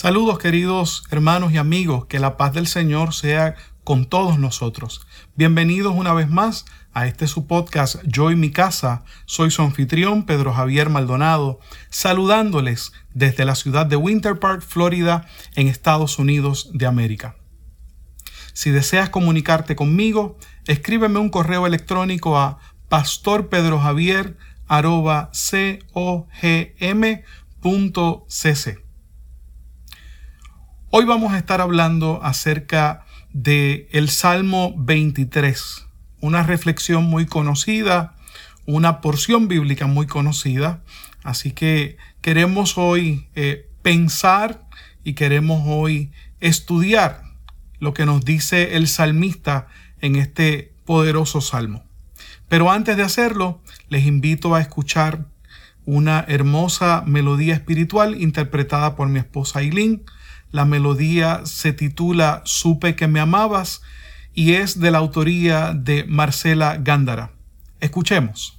Saludos queridos hermanos y amigos, que la paz del Señor sea con todos nosotros. Bienvenidos una vez más a este su podcast Yo y mi casa. Soy su anfitrión Pedro Javier Maldonado, saludándoles desde la ciudad de Winter Park, Florida, en Estados Unidos de América. Si deseas comunicarte conmigo, escríbeme un correo electrónico a pastorpedrojavier.cogm.cc. Hoy vamos a estar hablando acerca de el Salmo 23, una reflexión muy conocida, una porción bíblica muy conocida. Así que queremos hoy eh, pensar y queremos hoy estudiar lo que nos dice el salmista en este poderoso salmo. Pero antes de hacerlo, les invito a escuchar una hermosa melodía espiritual interpretada por mi esposa Aileen la melodía se titula Supe que me amabas y es de la autoría de Marcela Gándara. Escuchemos.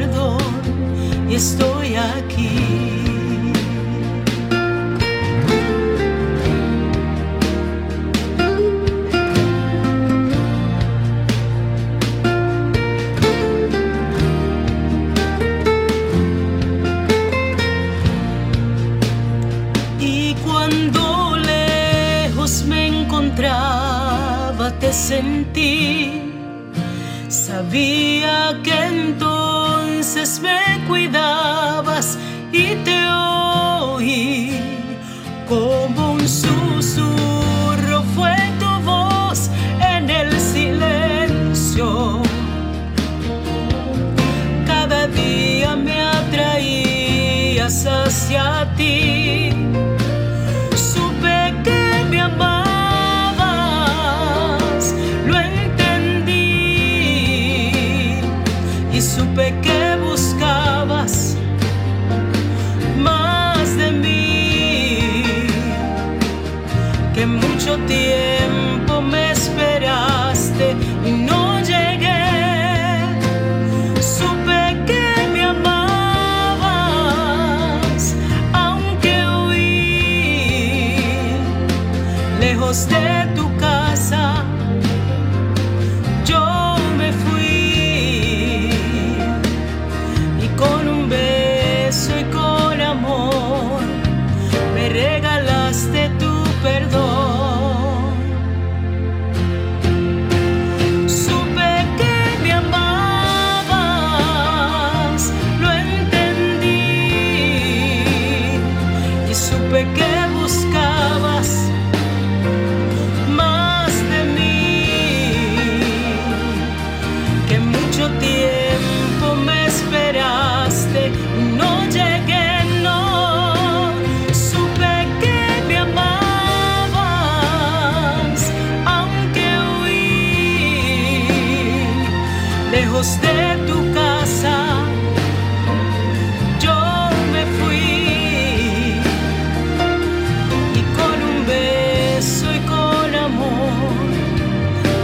amaba. estoy aquí. Hacia ti. de tu casa, yo me fui y con un beso y con amor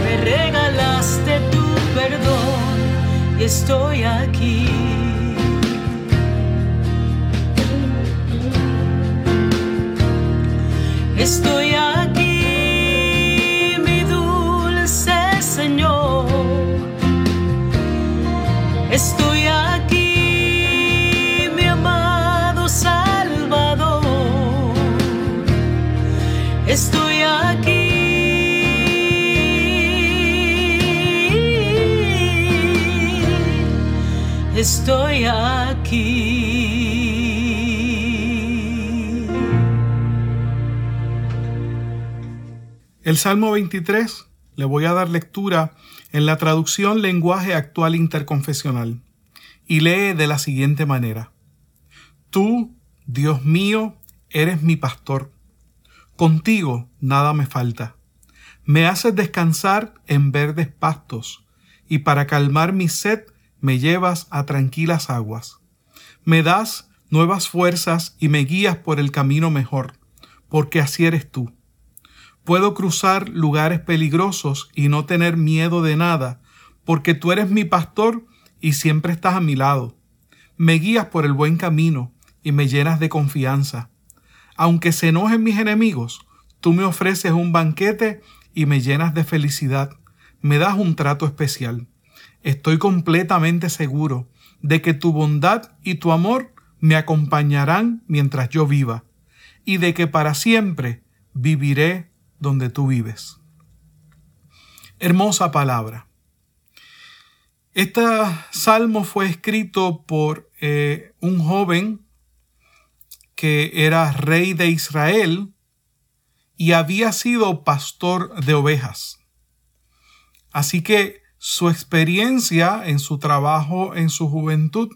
me regalaste tu perdón y estoy aquí. Estoy aquí. Estoy aquí. El Salmo 23 le voy a dar lectura en la traducción lenguaje actual interconfesional y lee de la siguiente manera. Tú, Dios mío, eres mi pastor. Contigo nada me falta. Me haces descansar en verdes pastos y para calmar mi sed me llevas a tranquilas aguas. Me das nuevas fuerzas y me guías por el camino mejor, porque así eres tú. Puedo cruzar lugares peligrosos y no tener miedo de nada, porque tú eres mi pastor y siempre estás a mi lado. Me guías por el buen camino y me llenas de confianza. Aunque se enojen mis enemigos, tú me ofreces un banquete y me llenas de felicidad. Me das un trato especial. Estoy completamente seguro de que tu bondad y tu amor me acompañarán mientras yo viva, y de que para siempre viviré donde tú vives. Hermosa palabra. Este salmo fue escrito por eh, un joven que era rey de Israel y había sido pastor de ovejas. Así que su experiencia en su trabajo en su juventud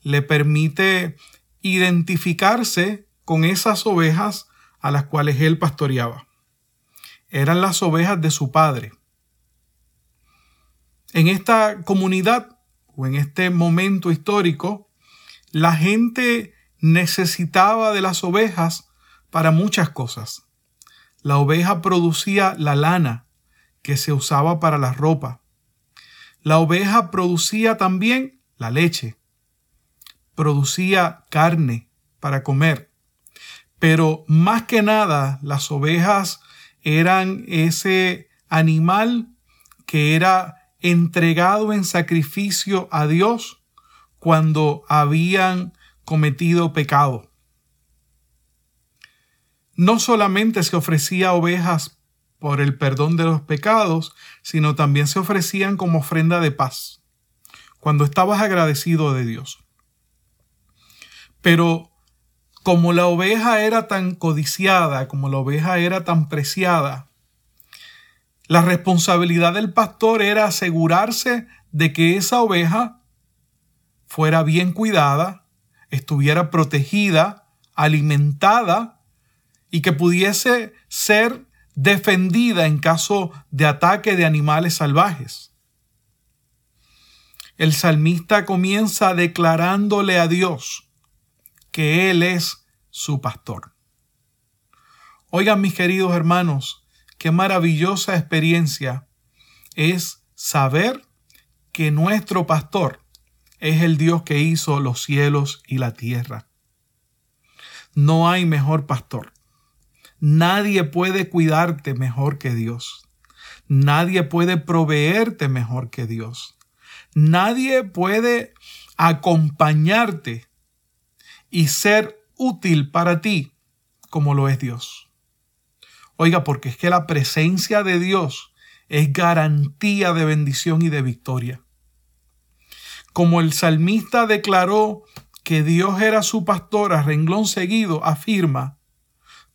le permite identificarse con esas ovejas a las cuales él pastoreaba. Eran las ovejas de su padre. En esta comunidad o en este momento histórico, la gente necesitaba de las ovejas para muchas cosas. La oveja producía la lana que se usaba para la ropa. La oveja producía también la leche, producía carne para comer, pero más que nada las ovejas eran ese animal que era entregado en sacrificio a Dios cuando habían cometido pecado. No solamente se ofrecía ovejas por el perdón de los pecados, sino también se ofrecían como ofrenda de paz, cuando estabas agradecido de Dios. Pero como la oveja era tan codiciada, como la oveja era tan preciada, la responsabilidad del pastor era asegurarse de que esa oveja fuera bien cuidada, estuviera protegida, alimentada y que pudiese ser defendida en caso de ataque de animales salvajes. El salmista comienza declarándole a Dios que Él es su pastor. Oigan mis queridos hermanos, qué maravillosa experiencia es saber que nuestro pastor es el Dios que hizo los cielos y la tierra. No hay mejor pastor. Nadie puede cuidarte mejor que Dios. Nadie puede proveerte mejor que Dios. Nadie puede acompañarte y ser útil para ti como lo es Dios. Oiga, porque es que la presencia de Dios es garantía de bendición y de victoria. Como el salmista declaró que Dios era su pastor a renglón seguido, afirma,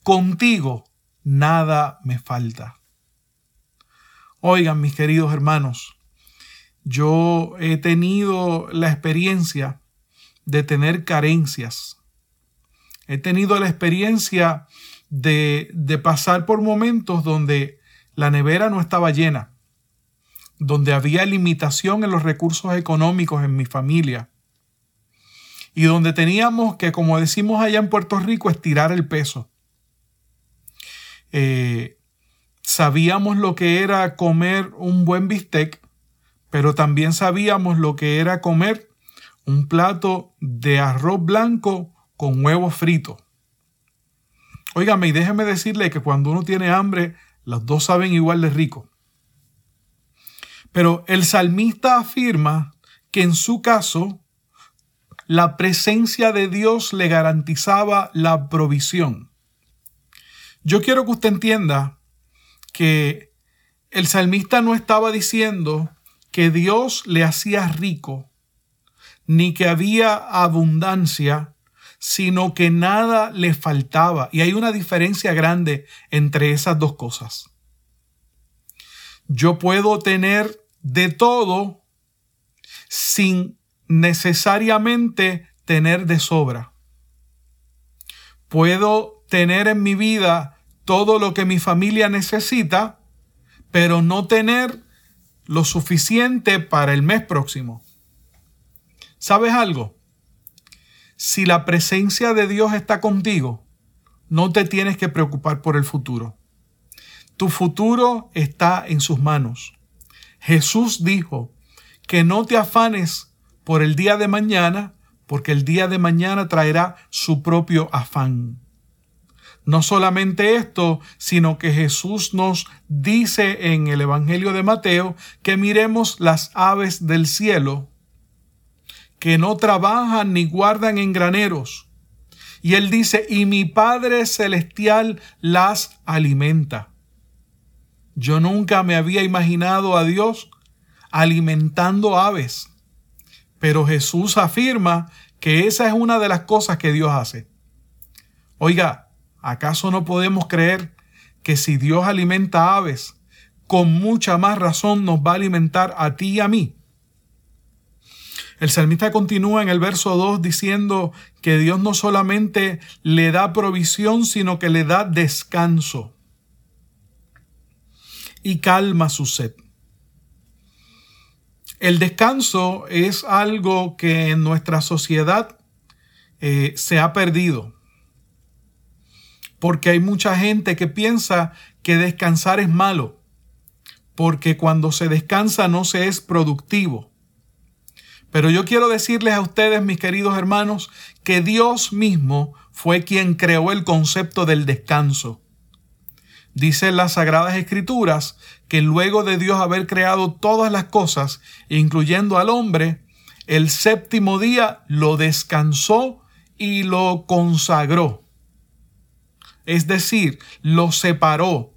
contigo nada me falta. Oigan, mis queridos hermanos, yo he tenido la experiencia de tener carencias. He tenido la experiencia de, de pasar por momentos donde la nevera no estaba llena, donde había limitación en los recursos económicos en mi familia y donde teníamos que, como decimos allá en Puerto Rico, estirar el peso. Eh, sabíamos lo que era comer un buen bistec, pero también sabíamos lo que era comer un plato de arroz blanco con huevo frito. Óigame, y déjeme decirle que cuando uno tiene hambre, los dos saben igual de rico. Pero el salmista afirma que en su caso, la presencia de Dios le garantizaba la provisión. Yo quiero que usted entienda que el salmista no estaba diciendo que Dios le hacía rico, ni que había abundancia, sino que nada le faltaba. Y hay una diferencia grande entre esas dos cosas. Yo puedo tener de todo sin necesariamente tener de sobra. Puedo tener en mi vida todo lo que mi familia necesita, pero no tener lo suficiente para el mes próximo. ¿Sabes algo? Si la presencia de Dios está contigo, no te tienes que preocupar por el futuro. Tu futuro está en sus manos. Jesús dijo que no te afanes por el día de mañana, porque el día de mañana traerá su propio afán. No solamente esto, sino que Jesús nos dice en el Evangelio de Mateo que miremos las aves del cielo, que no trabajan ni guardan en graneros. Y él dice, y mi Padre Celestial las alimenta. Yo nunca me había imaginado a Dios alimentando aves, pero Jesús afirma que esa es una de las cosas que Dios hace. Oiga, ¿Acaso no podemos creer que si Dios alimenta aves, con mucha más razón nos va a alimentar a ti y a mí? El salmista continúa en el verso 2 diciendo que Dios no solamente le da provisión, sino que le da descanso y calma su sed. El descanso es algo que en nuestra sociedad eh, se ha perdido porque hay mucha gente que piensa que descansar es malo, porque cuando se descansa no se es productivo. Pero yo quiero decirles a ustedes, mis queridos hermanos, que Dios mismo fue quien creó el concepto del descanso. Dice las Sagradas Escrituras que luego de Dios haber creado todas las cosas, incluyendo al hombre, el séptimo día lo descansó y lo consagró es decir, lo separó,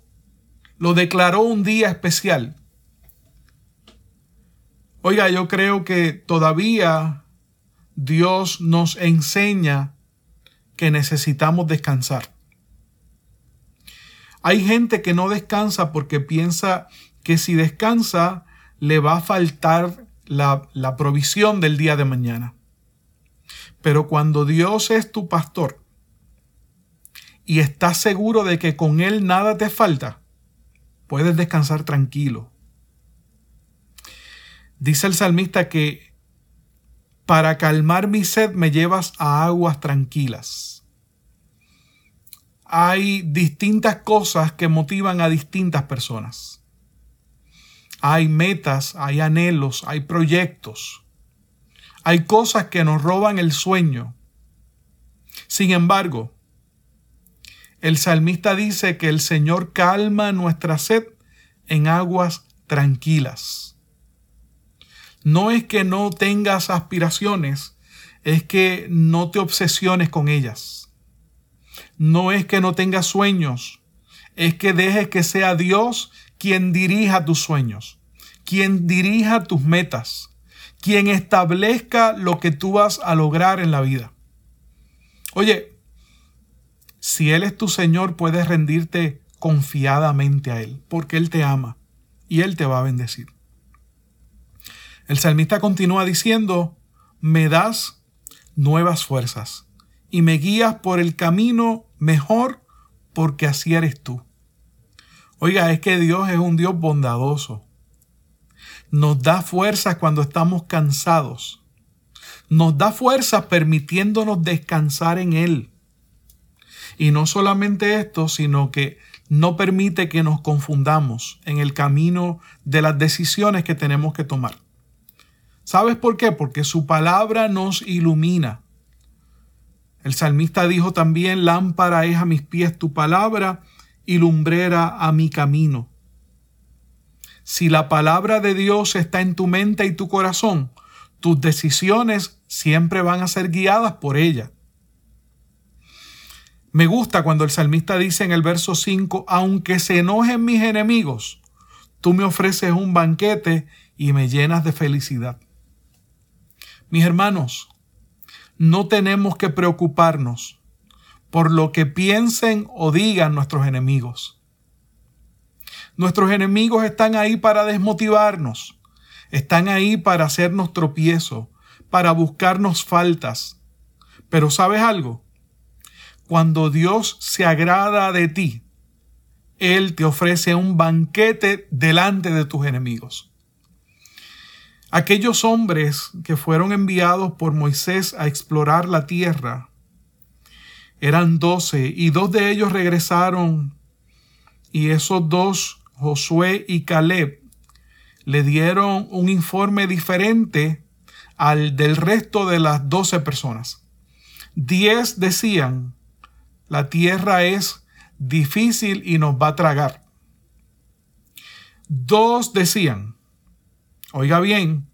lo declaró un día especial. Oiga, yo creo que todavía Dios nos enseña que necesitamos descansar. Hay gente que no descansa porque piensa que si descansa le va a faltar la, provisión del día de mañana. Pero cuando Dios es tu pastor, y estás seguro de que con Él nada te falta, puedes descansar tranquilo. Dice el salmista que para calmar mi sed me llevas a aguas tranquilas. Hay distintas cosas que motivan a distintas personas. Hay metas, hay anhelos, hay proyectos. Hay cosas que nos roban el sueño. Sin embargo, el salmista dice que el Señor calma nuestra sed en aguas tranquilas. No es que no tengas aspiraciones, es que no te obsesiones con ellas. No es que no tengas sueños, es que dejes que sea Dios quien dirija tus sueños, quien dirija tus metas, quien establezca lo que tú vas a lograr en la vida. Oye, si Él es tu Señor, puedes rendirte confiadamente a Él, porque Él te ama y Él te va a bendecir. El salmista continúa diciendo, me das nuevas fuerzas y me guías por el camino mejor porque así eres tú. Oiga, es que Dios es un Dios bondadoso. Nos da fuerzas cuando estamos cansados. Nos da fuerzas permitiéndonos descansar en Él. Y no solamente esto, sino que no permite que nos confundamos en el camino de las decisiones que tenemos que tomar. ¿Sabes por qué? Porque su palabra nos ilumina. El salmista dijo también, lámpara es a mis pies tu palabra y lumbrera a mi camino. Si la palabra de Dios está en tu mente y tu corazón, tus decisiones siempre van a ser guiadas por ella. Me gusta cuando el salmista dice en el verso 5, aunque se enojen mis enemigos, tú me ofreces un banquete y me llenas de felicidad. Mis hermanos, no tenemos que preocuparnos por lo que piensen o digan nuestros enemigos. Nuestros enemigos están ahí para desmotivarnos, están ahí para hacernos tropiezo, para buscarnos faltas. Pero ¿sabes algo? Cuando Dios se agrada de ti, Él te ofrece un banquete delante de tus enemigos. Aquellos hombres que fueron enviados por Moisés a explorar la tierra eran doce y dos de ellos regresaron y esos dos, Josué y Caleb, le dieron un informe diferente al del resto de las doce personas. Diez decían la tierra es difícil y nos va a tragar. Dos decían, oiga bien,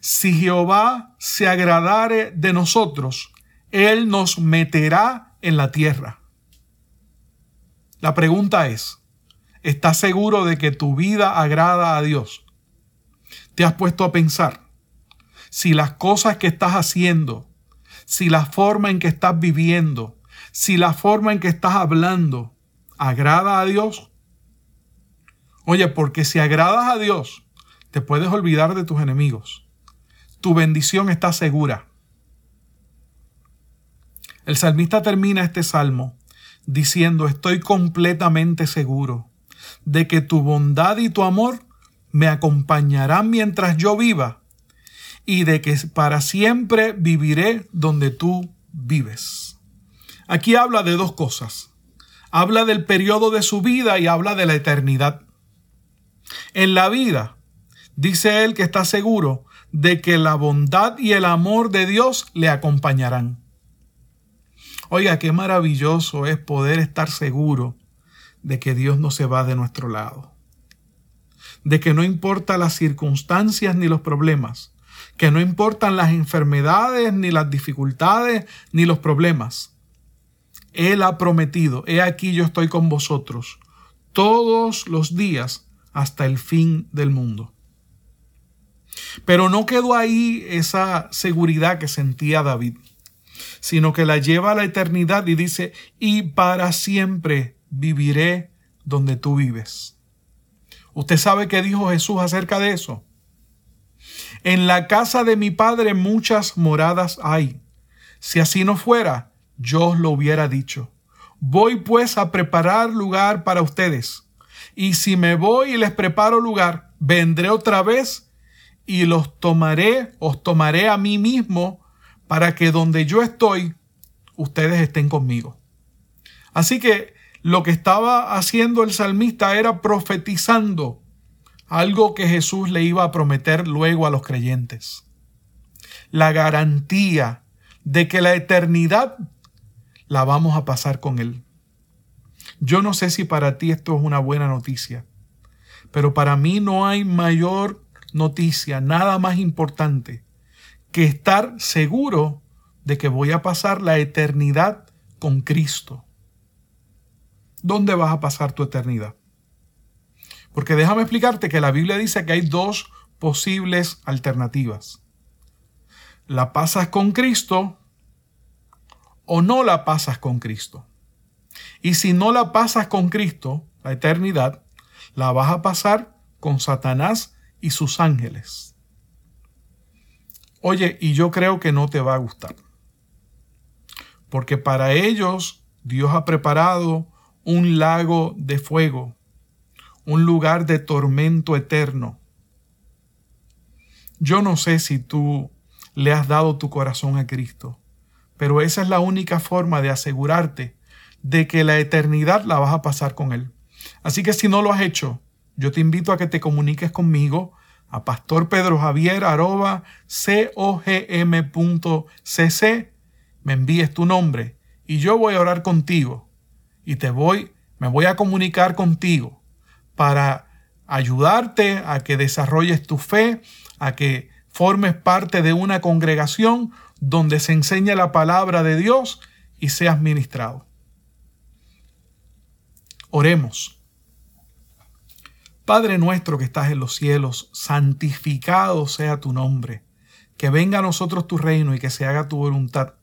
si Jehová se agradare de nosotros, Él nos meterá en la tierra. La pregunta es, ¿estás seguro de que tu vida agrada a Dios? ¿Te has puesto a pensar si las cosas que estás haciendo, si la forma en que estás viviendo, si la forma en que estás hablando agrada a Dios? Oye, porque si agradas a Dios, te puedes olvidar de tus enemigos. Tu bendición está segura. El salmista termina este salmo diciendo, estoy completamente seguro de que tu bondad y tu amor me acompañarán mientras yo viva y de que para siempre viviré donde tú vives. Aquí habla de dos cosas. Habla del periodo de su vida y habla de la eternidad. En la vida, dice él que está seguro de que la bondad y el amor de Dios le acompañarán. Oiga, qué maravilloso es poder estar seguro de que Dios no se va de nuestro lado. De que no importa las circunstancias ni los problemas, que no importan las enfermedades ni las dificultades ni los problemas. Él ha prometido, he aquí yo estoy con vosotros todos los días hasta el fin del mundo. Pero no quedó ahí esa seguridad que sentía David, sino que la lleva a la eternidad y dice, y para siempre viviré donde tú vives. ¿Usted sabe qué dijo Jesús acerca de eso? En la casa de mi Padre muchas moradas hay. Si así no fuera, yo os lo hubiera dicho. Voy pues a preparar lugar para ustedes. Y si me voy y les preparo lugar, vendré otra vez y los tomaré, os tomaré a mí mismo, para que donde yo estoy, ustedes estén conmigo. Así que lo que estaba haciendo el salmista era profetizando algo que Jesús le iba a prometer luego a los creyentes. La garantía de que la eternidad la vamos a pasar con Él. Yo no sé si para ti esto es una buena noticia, pero para mí no hay mayor noticia, nada más importante que estar seguro de que voy a pasar la eternidad con Cristo. ¿Dónde vas a pasar tu eternidad? Porque déjame explicarte que la Biblia dice que hay dos posibles alternativas. La pasas con Cristo o no la pasas con Cristo. Y si no la pasas con Cristo, la eternidad, la vas a pasar con Satanás y sus ángeles. Oye, y yo creo que no te va a gustar. Porque para ellos Dios ha preparado un lago de fuego, un lugar de tormento eterno. Yo no sé si tú le has dado tu corazón a Cristo. Pero esa es la única forma de asegurarte de que la eternidad la vas a pasar con Él. Así que si no lo has hecho, yo te invito a que te comuniques conmigo a pastorpedrojavier.cogm.cc, me envíes tu nombre y yo voy a orar contigo y te voy, me voy a comunicar contigo para ayudarte a que desarrolles tu fe, a que formes parte de una congregación donde se enseña la palabra de Dios y seas ministrado. Oremos. Padre nuestro que estás en los cielos, santificado sea tu nombre. Que venga a nosotros tu reino y que se haga tu voluntad,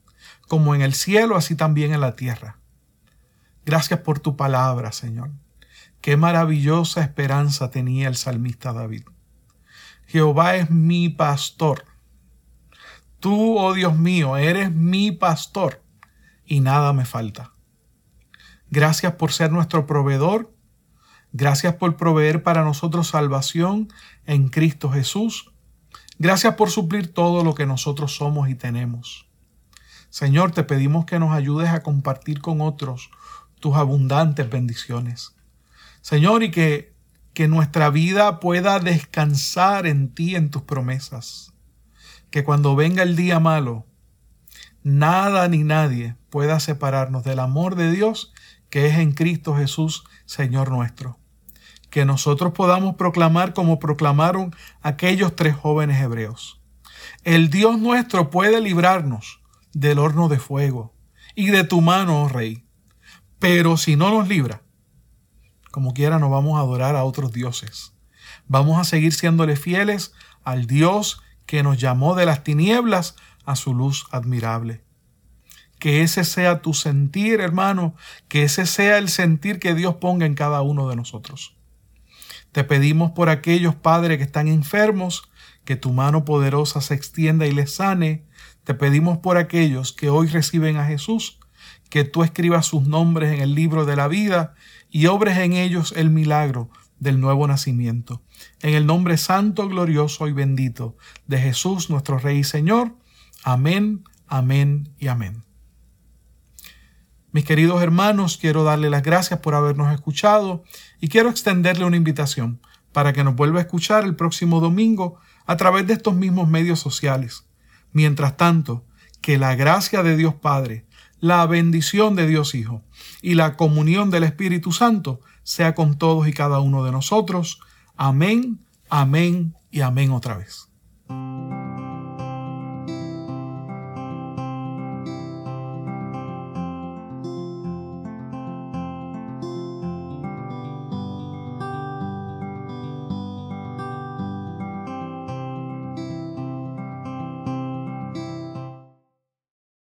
como en el cielo, así también en la tierra. Gracias por tu palabra, Señor. Qué maravillosa esperanza tenía el salmista David. Jehová es mi pastor. Tú, oh Dios mío, eres mi pastor y nada me falta. Gracias por ser nuestro proveedor Gracias por proveer para nosotros salvación en Cristo Jesús. Gracias por suplir todo lo que nosotros somos y tenemos. Señor, te pedimos que nos ayudes a compartir con otros tus abundantes bendiciones. Señor, y que, que nuestra vida pueda descansar en ti, en tus promesas. Que cuando venga el día malo, nada ni nadie pueda separarnos del amor de Dios que es en Cristo Jesús, Señor nuestro. Que nosotros podamos proclamar como proclamaron aquellos tres jóvenes hebreos. El Dios nuestro puede librarnos del horno de fuego y de tu mano, oh Rey. Pero si no nos libra, como quiera nos vamos a adorar a otros dioses. Vamos a seguir siéndole fieles al Dios que nos llamó de las tinieblas a su luz admirable. Que ese sea tu sentir, hermano, que ese sea el sentir que Dios ponga en cada uno de nosotros. Te pedimos por aquellos padres que están enfermos, que tu mano poderosa se extienda y les sane. Te pedimos por aquellos que hoy reciben a Jesús, que tú escribas sus nombres en el libro de la vida y obres en ellos el milagro del nuevo nacimiento. En el nombre santo, glorioso y bendito de Jesús, nuestro Rey y Señor. Amén, amén y amén. Mis queridos hermanos, quiero darle las gracias por habernos escuchado y quiero extenderle una invitación para que nos vuelva a escuchar el próximo domingo a través de estos mismos medios sociales. Mientras tanto, que la gracia de Dios Padre, la bendición de Dios Hijo y la comunión del Espíritu Santo sea con todos y cada uno de nosotros. Amén, amén y amén otra vez.